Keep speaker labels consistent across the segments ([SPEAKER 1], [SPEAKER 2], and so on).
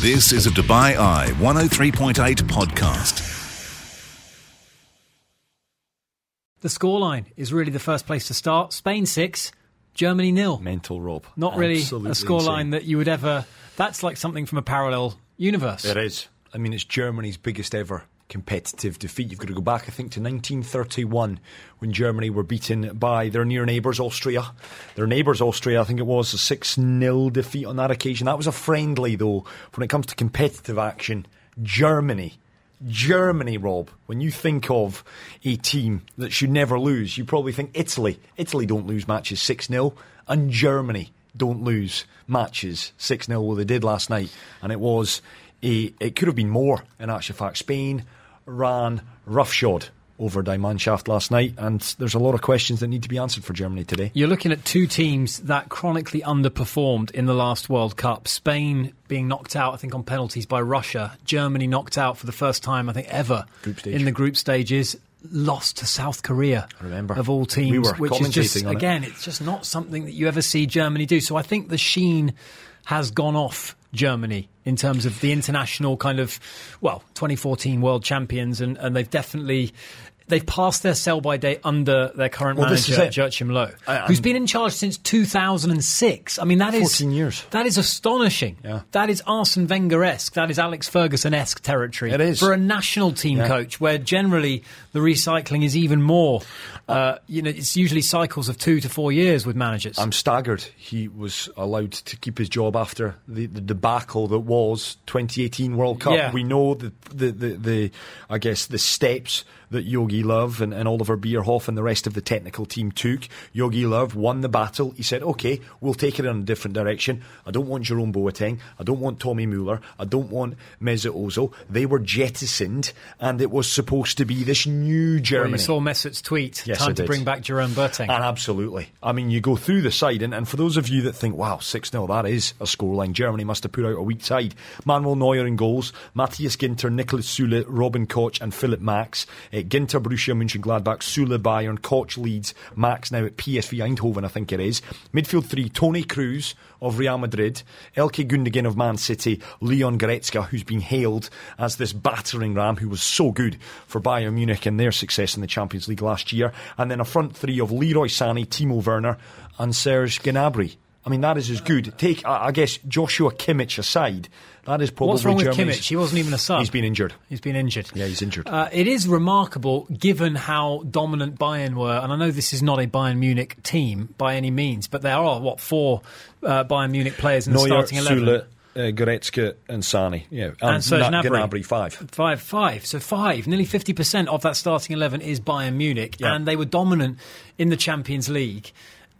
[SPEAKER 1] This is a Dubai Eye 103.8 podcast.
[SPEAKER 2] The scoreline is really the first place to start. Spain six, Germany nil.
[SPEAKER 3] Mental, Rob.
[SPEAKER 2] Not really
[SPEAKER 3] Absolutely
[SPEAKER 2] a scoreline
[SPEAKER 3] insane.
[SPEAKER 2] that you would ever. That's like something from a parallel universe.
[SPEAKER 3] It is. I mean, it's Germany's biggest ever competitive defeat. You've got to go back, I think, to 1931 when Germany were beaten by their near neighbours, Austria. Their neighbours, Austria, I think it was a 6 0 defeat on that occasion. That was a friendly, though, when it comes to competitive action. Germany. Germany, Rob, when you think of a team that should never lose, you probably think Italy. Italy don't lose matches 6 0, and Germany don't lose matches 6 0. Well, they did last night, and it was a. It could have been more, in actual fact. Spain ran roughshod over Die Mannschaft last night, and there's a lot of questions that need to be answered for Germany today.
[SPEAKER 2] You're looking at two teams that chronically underperformed in the last World Cup. Spain being knocked out, I think, on penalties by Russia. Germany knocked out for the first time, I think, ever
[SPEAKER 3] Group stage.
[SPEAKER 2] in the group stages. Lost to South Korea,
[SPEAKER 3] I remember.
[SPEAKER 2] of all teams,
[SPEAKER 3] We
[SPEAKER 2] which is just
[SPEAKER 3] on it.
[SPEAKER 2] again, it's just not something that you ever see Germany do. So I think the sheen has gone off Germany in terms of the international kind of, well, 2014 world champions, and, and they've definitely. They've passed their sell by date under their current
[SPEAKER 3] Well,
[SPEAKER 2] manager,
[SPEAKER 3] is it.
[SPEAKER 2] Joachim Low,
[SPEAKER 3] I-
[SPEAKER 2] who's been in charge since 2006. I mean, that is
[SPEAKER 3] 14 years.
[SPEAKER 2] That is astonishing.
[SPEAKER 3] Yeah.
[SPEAKER 2] That is Arsene Wenger-esque. That is Alex Ferguson-esque territory.
[SPEAKER 3] It is.
[SPEAKER 2] for a national team
[SPEAKER 3] Yeah.
[SPEAKER 2] coach, where generally the recycling is even more. Uh, you know, it's usually cycles of two to four years with managers.
[SPEAKER 3] I'm staggered he was allowed to keep his job after the, the debacle that was 2018 World Cup.
[SPEAKER 2] Yeah.
[SPEAKER 3] We know the, the, the, the, I guess, the steps that Yogi Love and, and Oliver Bierhoff and the rest of the technical team took. Yogi Love won the battle. He said, okay, we'll take it in a different direction. I don't want Jerome Boateng. I don't want Tommy Mueller. I don't want Mesut Ozil. They were jettisoned and it was supposed to be this new
[SPEAKER 2] Well,
[SPEAKER 3] Germany.
[SPEAKER 2] you saw Mesut's tweet.
[SPEAKER 3] Yes,
[SPEAKER 2] Time to bring back Jerome Boateng.
[SPEAKER 3] And absolutely. I mean, you go through the side, and, and for those of you that think, wow, 6 0, that is a scoreline. Germany must have put out a weak side. Manuel Neuer in goals, Matthias Ginter, Nicholas Sule, Robin Koch, and Philip Max. Uh, Ginter, Borussia Mönchengladbach, Sule, Bayern, Koch Leeds, Max now at PSV Eindhoven, I think it is. Midfield three, Toni Kroos of Real Madrid, Ilkay Gundogan of Man City, Leon Goretzka, who's been hailed as this battering ram who was so good for Bayern Munich and their success in the Champions League last year, and then a front three of Leroy Sané, Timo Werner, and Serge Gnabry. I mean, that is as good. Take, I guess, Joshua Kimmich aside, that is probably
[SPEAKER 2] What's wrong with Kimmich? He wasn't even a sub.
[SPEAKER 3] He's been injured.
[SPEAKER 2] He's been injured.
[SPEAKER 3] Yeah, he's injured.
[SPEAKER 2] Uh, it is remarkable, given how dominant Bayern were, and I know this is not a Bayern Munich team by any means, but there are what four uh, Bayern Munich players in the starting eleven.
[SPEAKER 3] Sule, uh, Goretzka, and Sané. Yeah,
[SPEAKER 2] And Serge
[SPEAKER 3] Na-
[SPEAKER 2] Gnabry.
[SPEAKER 3] Five.
[SPEAKER 2] Five, five. So five, nearly fifty percent of that starting eleven is Bayern Munich,
[SPEAKER 3] Yeah.
[SPEAKER 2] and they were dominant in the Champions League.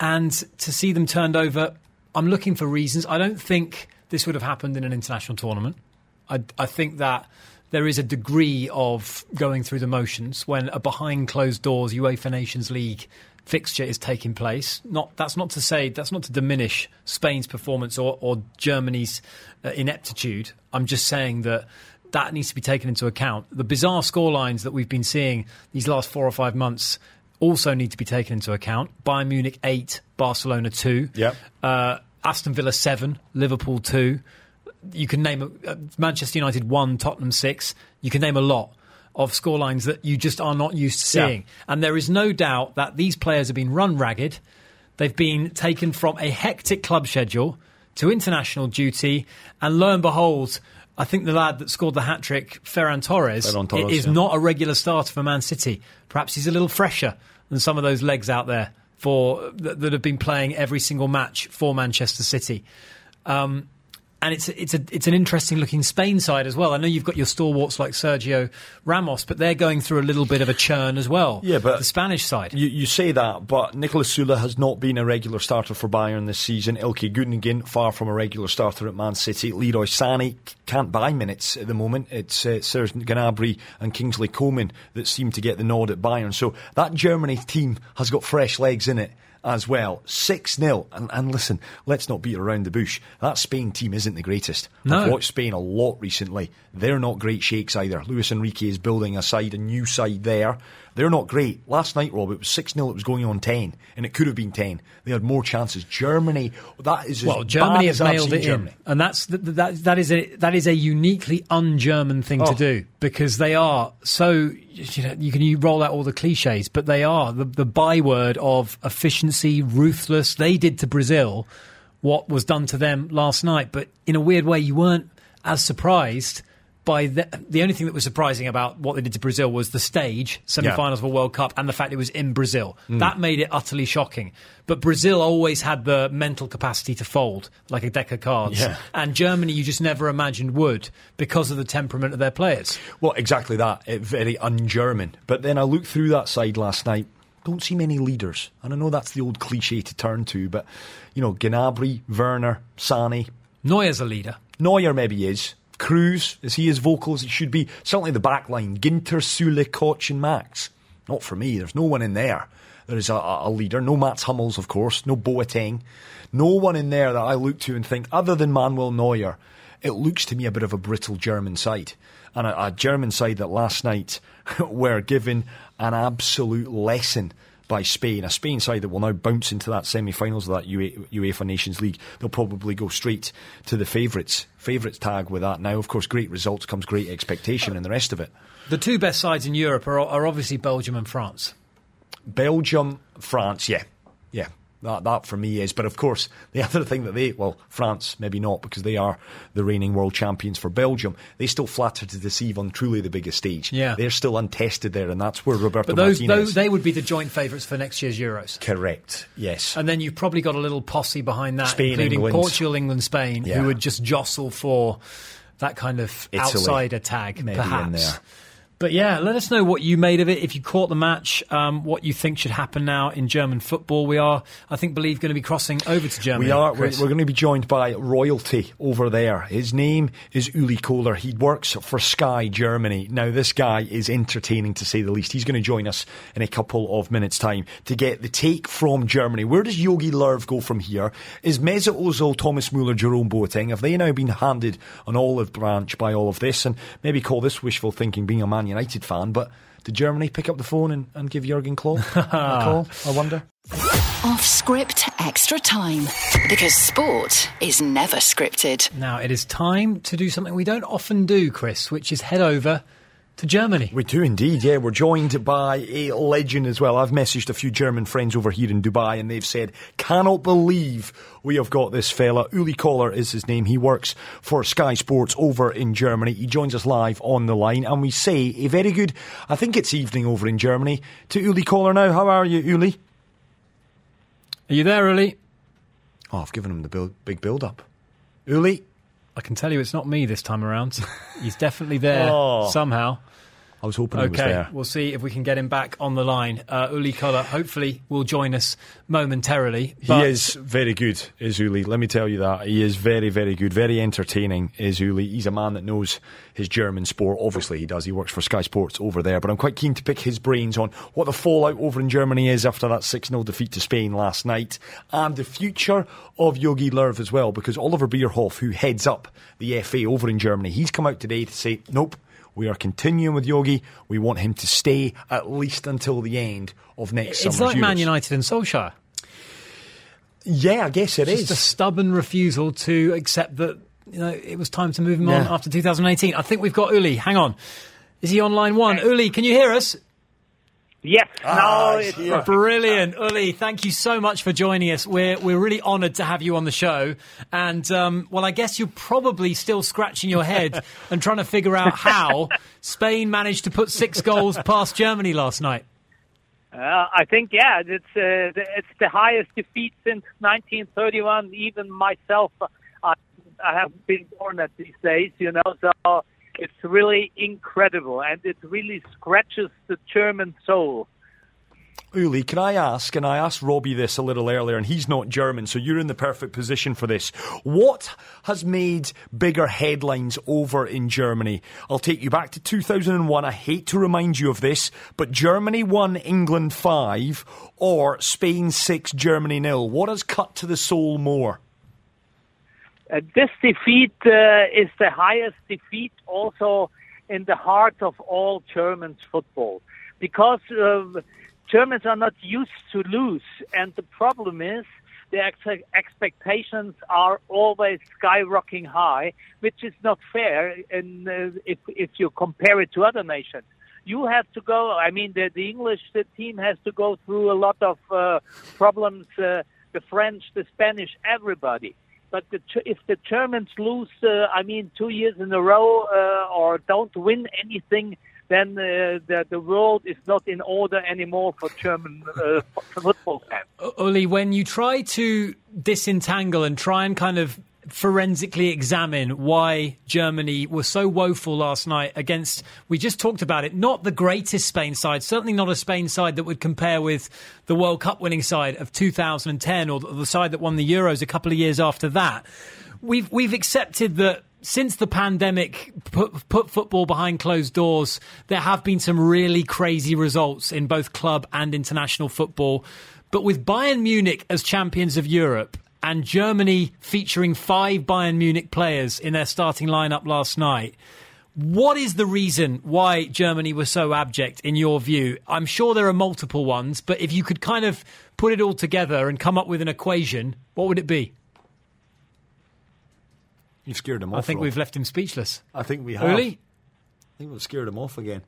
[SPEAKER 2] And to see them turned over, I'm looking for reasons. I don't think this would have happened in an international tournament. I, I think that there is a degree of going through the motions when a behind closed doors UEFA Nations League fixture is taking place. Not that's not to say that's not to diminish Spain's performance or, or Germany's uh, ineptitude. I'm just saying that that needs to be taken into account. The bizarre scorelines that we've been seeing these last four or five months also need to be taken into account. Bayern Munich eight, Barcelona two.
[SPEAKER 3] Yep.
[SPEAKER 2] Uh, Aston Villa seven, Liverpool two. You can name uh, Manchester United one, Tottenham six. You can name a lot of scorelines that you just are not used to
[SPEAKER 3] Yeah.
[SPEAKER 2] seeing. And there is no doubt that these players have been run ragged. They've been taken from a hectic club schedule to international duty, and lo and behold. I think the lad that scored the hat trick, Ferran Torres,
[SPEAKER 3] Ferran Torres,
[SPEAKER 2] is
[SPEAKER 3] yeah.
[SPEAKER 2] not a regular starter for Man City. Perhaps he's a little fresher than some of those legs out there for that, that have been playing every single match for Manchester City. Um, and it's it's a it's an interesting looking Spain side as well. I know you've got your stalwarts like Sergio Ramos, but they're going through a little bit of a churn as well.
[SPEAKER 3] Yeah, but-
[SPEAKER 2] the Spanish side.
[SPEAKER 3] You, you say that, but Nicolas Sule has not been a regular starter for Bayern this season. Ilkay Gundogan, far from a regular starter at Man City. Leroy Sané can't buy minutes at the moment. It's uh, Serge Gnabry and Kingsley Coman that seem to get the nod at Bayern. So that Germany team has got fresh legs in it as well. 6 0. And, and listen, let's not beat around the bush. That Spain team isn't the greatest.
[SPEAKER 2] No.
[SPEAKER 3] I've watched Spain a lot recently. They're not great shakes either. Luis Enrique is building a side, a new side there. They're not great. Last night, Rob, it was 6 0, it was going on 10, and it could have been 10. They had more chances. Germany, that is
[SPEAKER 2] well, Germany has nailed it
[SPEAKER 3] Germany.
[SPEAKER 2] in, and that's that, that that is a that is a uniquely un-German thing to
[SPEAKER 3] Oh.
[SPEAKER 2] do because they are so you know you can you roll out all the cliches, but they are the the byword of efficiency, ruthless. They did to Brazil what was done to them last night, but in a weird way, you weren't as surprised. By the, the only thing that was surprising about what they did to Brazil was the stage, semi-finals of a World Cup, and the fact it was in Brazil.
[SPEAKER 3] Mm.
[SPEAKER 2] That made it utterly shocking. But Brazil always had the mental capacity to fold like a deck of cards,
[SPEAKER 3] Yeah.
[SPEAKER 2] and Germany you just never imagined would because of the temperament of their players.
[SPEAKER 3] Well, exactly that. It, very un-German. But then I looked through that side last night. Don't see many leaders, and I know that's the old cliche to turn to. But you know, Gnabry, Werner, Sane,
[SPEAKER 2] Neuer's a leader.
[SPEAKER 3] Neuer maybe is. Kroos, is he as vocal as he should be? Certainly the back line. Ginter, Sule, Koch, and Max. Not for me. There's no one in there. There is a, a a leader. No Mats Hummels, of course. No Boateng. No one in there that I look to and think, other than Manuel Neuer, it looks to me a bit of a brittle German side. And a, a German side that last night were given an absolute lesson by Spain, a Spain side that will now bounce into that semi-finals of that UEFA Nations League. They'll probably go straight to the favourites favourites tag with that. Now, of course, great results comes great expectation and the rest of it.
[SPEAKER 2] The two best sides in Europe are, are obviously Belgium and France.
[SPEAKER 3] Belgium, France, yeah, yeah. That, that for me is, but of course, the other thing that they, well, France maybe not because they are the reigning world champions for Belgium. They still flatter to deceive on truly the biggest stage.
[SPEAKER 2] Yeah.
[SPEAKER 3] they're still untested there, and that's where Roberto
[SPEAKER 2] But those,
[SPEAKER 3] Martinez.
[SPEAKER 2] those they would be the joint favourites for next year's Euros.
[SPEAKER 3] correct, yes.
[SPEAKER 2] And then you've probably got a little posse behind that,
[SPEAKER 3] Spain,
[SPEAKER 2] including
[SPEAKER 3] England.
[SPEAKER 2] Portugal, England, Spain,
[SPEAKER 3] Yeah.
[SPEAKER 2] who would just jostle for that kind of
[SPEAKER 3] Italy,
[SPEAKER 2] outsider tag,
[SPEAKER 3] maybe in
[SPEAKER 2] perhaps. But yeah, let us know what you made of it. If you caught the match, um, what you think should happen now in German football. We are, I think, believe going to be crossing over to Germany.
[SPEAKER 3] We are. We're, we're going to be joined by royalty over there. His name is Uli Kohler. He works for Sky Germany. Now, this guy is entertaining to say the least. He's going to join us in a couple of minutes' time to get the take from Germany. Where does Yogi Löw go from here? Is Mesut Ozil, Thomas Muller, Jerome Boateng have they now been handed an olive branch by all of this? And maybe call this wishful thinking, being a Man United fan, but. Did Germany pick up the phone and, and give Jurgen Klopp a call? I wonder.
[SPEAKER 4] Off script extra time. Because sport is never scripted.
[SPEAKER 2] now it is time to do something we don't often do, Chris, which is head over to Germany.
[SPEAKER 3] We do indeed, yeah. We're joined by a legend as well. I've messaged a few German friends over here in Dubai and they've said, cannot believe we have got this fella. Uli Kohler is his name. He works for Sky Sports over in Germany. He joins us live on the line and we say a very good, I think it's evening over in Germany, to Uli Kohler now. How are you, Uli?
[SPEAKER 2] Are you there, Uli?
[SPEAKER 3] Oh, I've given him the build, big build up. Uli?
[SPEAKER 2] I can tell you it's not me this time around. He's definitely there
[SPEAKER 3] Oh.
[SPEAKER 2] somehow.
[SPEAKER 3] I was hoping he was
[SPEAKER 2] Okay,
[SPEAKER 3] there.
[SPEAKER 2] we'll see if we can get him back on the line. Uh, Uli Kohler hopefully will join us momentarily.
[SPEAKER 3] He is very good, is Uli. Let me tell you that. He is very, very good. Very entertaining, is Uli. He's a man that knows his German sport. Obviously, he does. He works for Sky Sports over there. But I'm quite keen to pick his brains on what the fallout over in Germany is after that 6 0 defeat to Spain last night and the future of Yogi Löw as well. Because Oliver Bierhoff, who heads up the FA over in Germany, he's come out today to say, nope. We are continuing with Yogi. We want him to stay at least until the end of next
[SPEAKER 2] It's
[SPEAKER 3] summer's
[SPEAKER 2] like Man United and Solskjaer.
[SPEAKER 3] Yeah, I guess it is.
[SPEAKER 2] Just a stubborn refusal to accept that you know it was time to move him on after 2018. I think we've got Uli. Hang on. Is he on line one? Uli, can you hear us?
[SPEAKER 5] Yes,
[SPEAKER 3] Ah,
[SPEAKER 5] no, it's
[SPEAKER 3] yeah.
[SPEAKER 2] Brilliant, Uli. Thank you so much for joining us. We're we're really honoured to have you on the show. And um, well, I guess you're probably still scratching your head and trying to figure out how Spain managed to put six goals past Germany last night.
[SPEAKER 5] Uh, I think yeah, it's uh, the- it's the highest defeat since 1931. Even myself, I, I have been born at these days, you know. So it's really incredible, and it really scratches the German soul.
[SPEAKER 3] Uli, can I ask, and I asked Robbie this a little earlier, and he's not German, so you're in the perfect position for this. What has made bigger headlines over in Germany? I'll take you back to 2001. I hate to remind you of this, but Germany won England 5 or Spain 6, Germany nil. What has cut to the soul more?
[SPEAKER 5] Uh, this defeat uh, is the highest defeat also in the heart of all Germans football. because uh, Germans are not used to lose, and the problem is the ex- expectations are always skyrocketing high, which is not fair. And uh, if if you compare it to other nations, you have to go. I mean, the the English the team has to go through a lot of uh, problems. Uh, the French, the Spanish, everybody. But the, if the Germans lose, uh, I mean, two years in a row, uh, or don't win anything, then uh, the, the world is not in order anymore for German uh, football fans.
[SPEAKER 2] Uli, when you try to disentangle and try and kind of forensically examine why Germany was so woeful last night against, we just talked about it, not the greatest Spain side, certainly not a Spain side that would compare with the World Cup winning side of 2010 or the side that won the Euros a couple of years after that. We've, we've accepted that since the pandemic put, put football behind closed doors, there have been some really crazy results in both club and international football. But with Bayern Munich as champions of Europe and Germany featuring five Bayern Munich players in their starting lineup last night. What is the reason why Germany was so abject in your view? I'm sure there are multiple ones, but if you could kind of put it all together and come up with an equation, what would it be?
[SPEAKER 3] You've scared him off.
[SPEAKER 2] I think
[SPEAKER 3] Rob.
[SPEAKER 2] we've left him speechless.
[SPEAKER 3] I think we have.
[SPEAKER 2] Really?
[SPEAKER 3] I think we've scared him off again.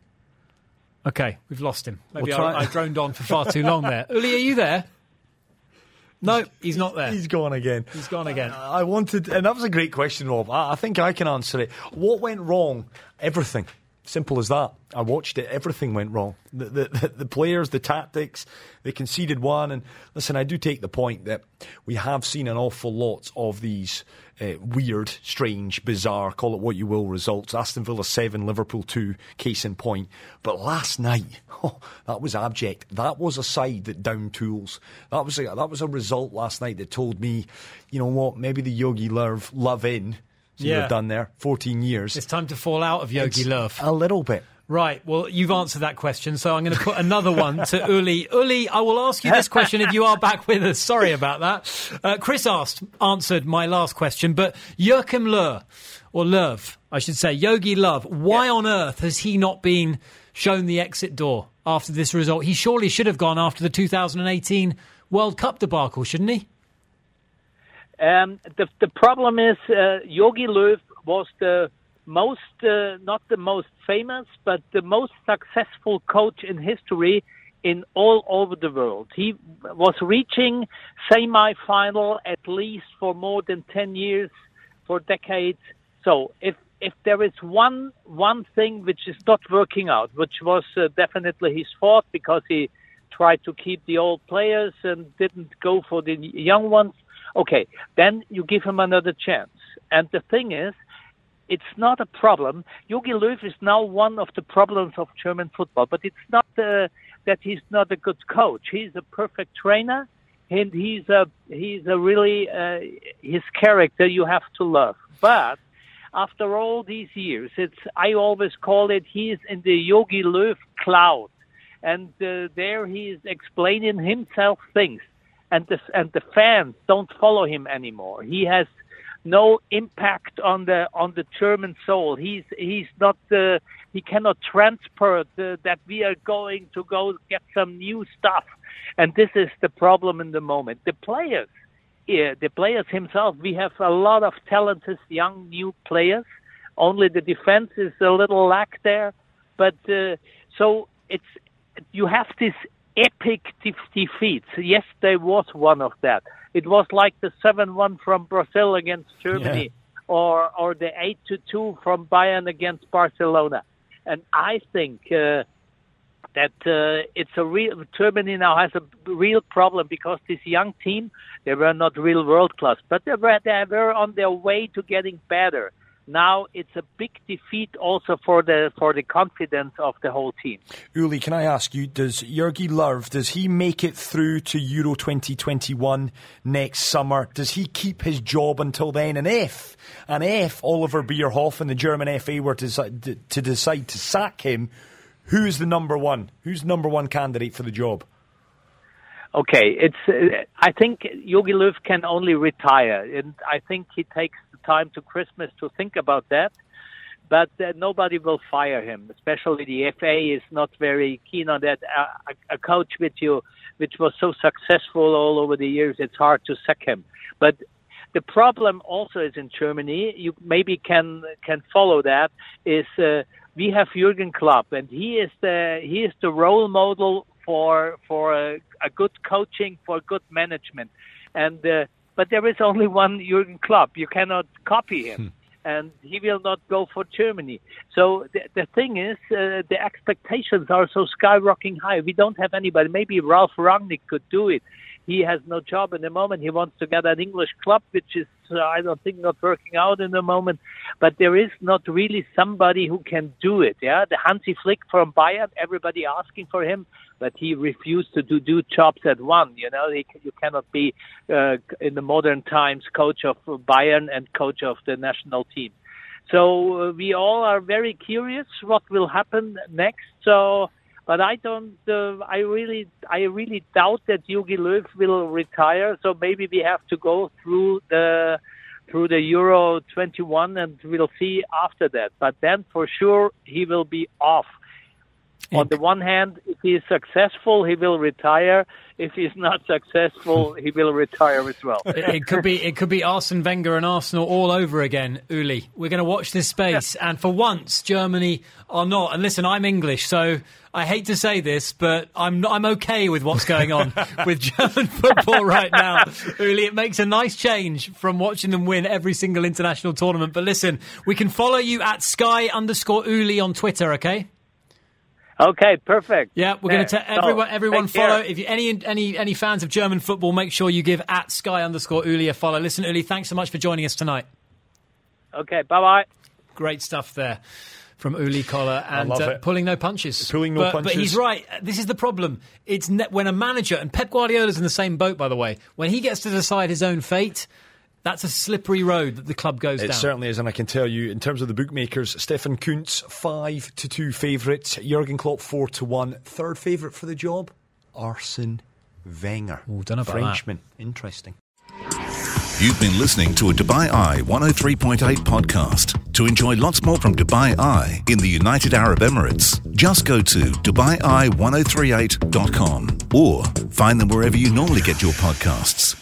[SPEAKER 2] Okay, we've lost him. Maybe
[SPEAKER 3] We'll
[SPEAKER 2] I, I droned on for far too long there. Uli, are you there? No, he's not there.
[SPEAKER 3] He's gone again.
[SPEAKER 2] He's gone again.
[SPEAKER 3] Uh, I wanted, and that was a great question, Rob. I, I think I can answer it. What went wrong? Everything. Simple as that. I watched it. Everything went wrong. The, the, the, players, the tactics, they conceded one. And listen, I do take the point that we have seen an awful lot of these uh, weird, strange, bizarre, call it what you will, results. Aston Villa 7, Liverpool 2, case in point. But last night, oh, that was abject. That was a side that downed tools. That was a, that was a result last night that told me, you know what, maybe the Yogi Love, love in.
[SPEAKER 2] Yeah.
[SPEAKER 3] you've done there 14 years.
[SPEAKER 2] It's time to fall out of Yogi
[SPEAKER 3] It's
[SPEAKER 2] Love.
[SPEAKER 3] A little bit.
[SPEAKER 2] Right. Well, you've answered that question, so I'm going to put another one to Uli. Uli, I will ask you this question if you are back with us. Sorry about that. Uh, Chris asked, answered my last question, but Joachim Löw, or Love, I should say, Yogi Love, why on earth has he not been shown the exit door after this result? He surely should have gone after the 2018 World Cup debacle, shouldn't he?
[SPEAKER 5] Um, the the problem is uh, Yogi Löw was the most uh, not the most famous, but the most successful coach in history in all over the world. He was reaching semi-final at least for more than ten years, for decades. So if if there is one one thing which is not working out, which was uh, definitely his fault because he tried to keep the old players and didn't go for the young ones. Okay, then you give him another chance. And the thing is, it's not a problem. Jogi Löw is now one of the problems of German football, but it's not uh, that he's not a good coach. He's a perfect trainer, and he's a he's a really uh, his character you have to love. But after all these years, it's I always call it he's in the Yogi Löw cloud, and uh, there he is explaining himself things, and the and the fans don't follow him anymore. He has no impact on the on the German soul. He's he's not uh, he cannot transfer the, that we are going to go get some new stuff, and this is the problem in the moment. The players, yeah, the players himself. We have a lot of talented young new players. Only the defense is a little lack there, but uh, so it's you have this epic de- defeats. Yes, there was one of that. It was like the seven-one from Brazil against Germany, or or the eight-to-two from Bayern against Barcelona. And I think uh, that uh, it's a real Germany now has a real problem because this young team they were not real world class, but they were they were on their way to getting better. Now it's a big defeat also for the for the confidence of the whole team.
[SPEAKER 3] Uli, can I ask you, does Jurgi Löw, does he make it through to Euro 2021 next summer? Does he keep his job until then? And if, and if Oliver Bierhoff and the German FA were to, to decide to sack him, who is the number one? Who's the number one candidate for the job?
[SPEAKER 5] Okay, it's. Uh, I think Yogi Löw can only retire, and I think he takes the time to Christmas to think about that. but uh, nobody will fire him. Especially the FA is not very keen on that. Uh, a, a coach with you, which was so successful all over the years, it's hard to sack him. But the problem also is in Germany. You maybe can can follow that. Is uh, we have Jurgen Klopp, and he is the he is the role model for for a, a good coaching, for good management, and uh, but there is only one Jurgen Klopp. You cannot copy him. Hmm. And he will not go for Germany. So the, the thing is, uh, the expectations are so skyrocketing high. We don't have anybody. Maybe Ralf Rangnick could do it he has no job in the moment. He wants to get an English club, which is, uh, I don't think, not working out in the moment. But there is not really somebody who can do it. Yeah, the Hansi Flick from Bayern, everybody asking for him, but he refused to do, do jobs at one. You know, he, you cannot be uh, in the modern times coach of Bayern and coach of the national team. So uh, we all are very curious what will happen next. So but I don't. Uh, I really, I really doubt that Jogi Löw will retire. So maybe we have to go through the through the Euro 21, and we'll see after that. But then, for sure, he will be off. On the one hand, if he is successful, he will retire. If he's not successful, he will retire as well.
[SPEAKER 2] it could be it could be Arsene Wenger and Arsenal all over again, Uli. We're going to watch this space, and for once, Germany are not. And listen, I'm English, so I hate to say this, but I'm not, I'm okay with what's going on with German football right now. Uli, it makes a nice change from watching them win every single international tournament. But listen, we can follow you at Sky underscore Uli on Twitter, okay?
[SPEAKER 5] Okay, perfect.
[SPEAKER 2] Yeah, we're going to tell everyone. Everyone follow. If you any any any fans of German football, make sure you give at Sky underscore Uli a follow. Listen, Uli, thanks so much for joining us tonight.
[SPEAKER 5] Okay, bye bye.
[SPEAKER 2] Great stuff there from Uli Kohler and uh, pulling no punches.
[SPEAKER 3] Pulling no
[SPEAKER 2] but,
[SPEAKER 3] punches.
[SPEAKER 2] But he's right. This is the problem. It's ne- when a manager and Pep Guardiola's in the same boat, by the way. When he gets to decide his own fate that's a slippery road that the club goes
[SPEAKER 3] it
[SPEAKER 2] down.
[SPEAKER 3] It certainly is, and I can tell you, in terms of the bookmakers, Stefan Kuntz five to two favourite, Jurgen Klopp four to one. Third favourite for the job, Arsene Wenger.
[SPEAKER 2] Oh, don't know about
[SPEAKER 3] Frenchman.
[SPEAKER 2] That.
[SPEAKER 3] Interesting.
[SPEAKER 1] You've been listening to a Dubai Eye 103.8 podcast. To enjoy lots more from Dubai Eye in the United Arab Emirates, just go to DubaiEye1038.com or find them wherever you normally get your podcasts.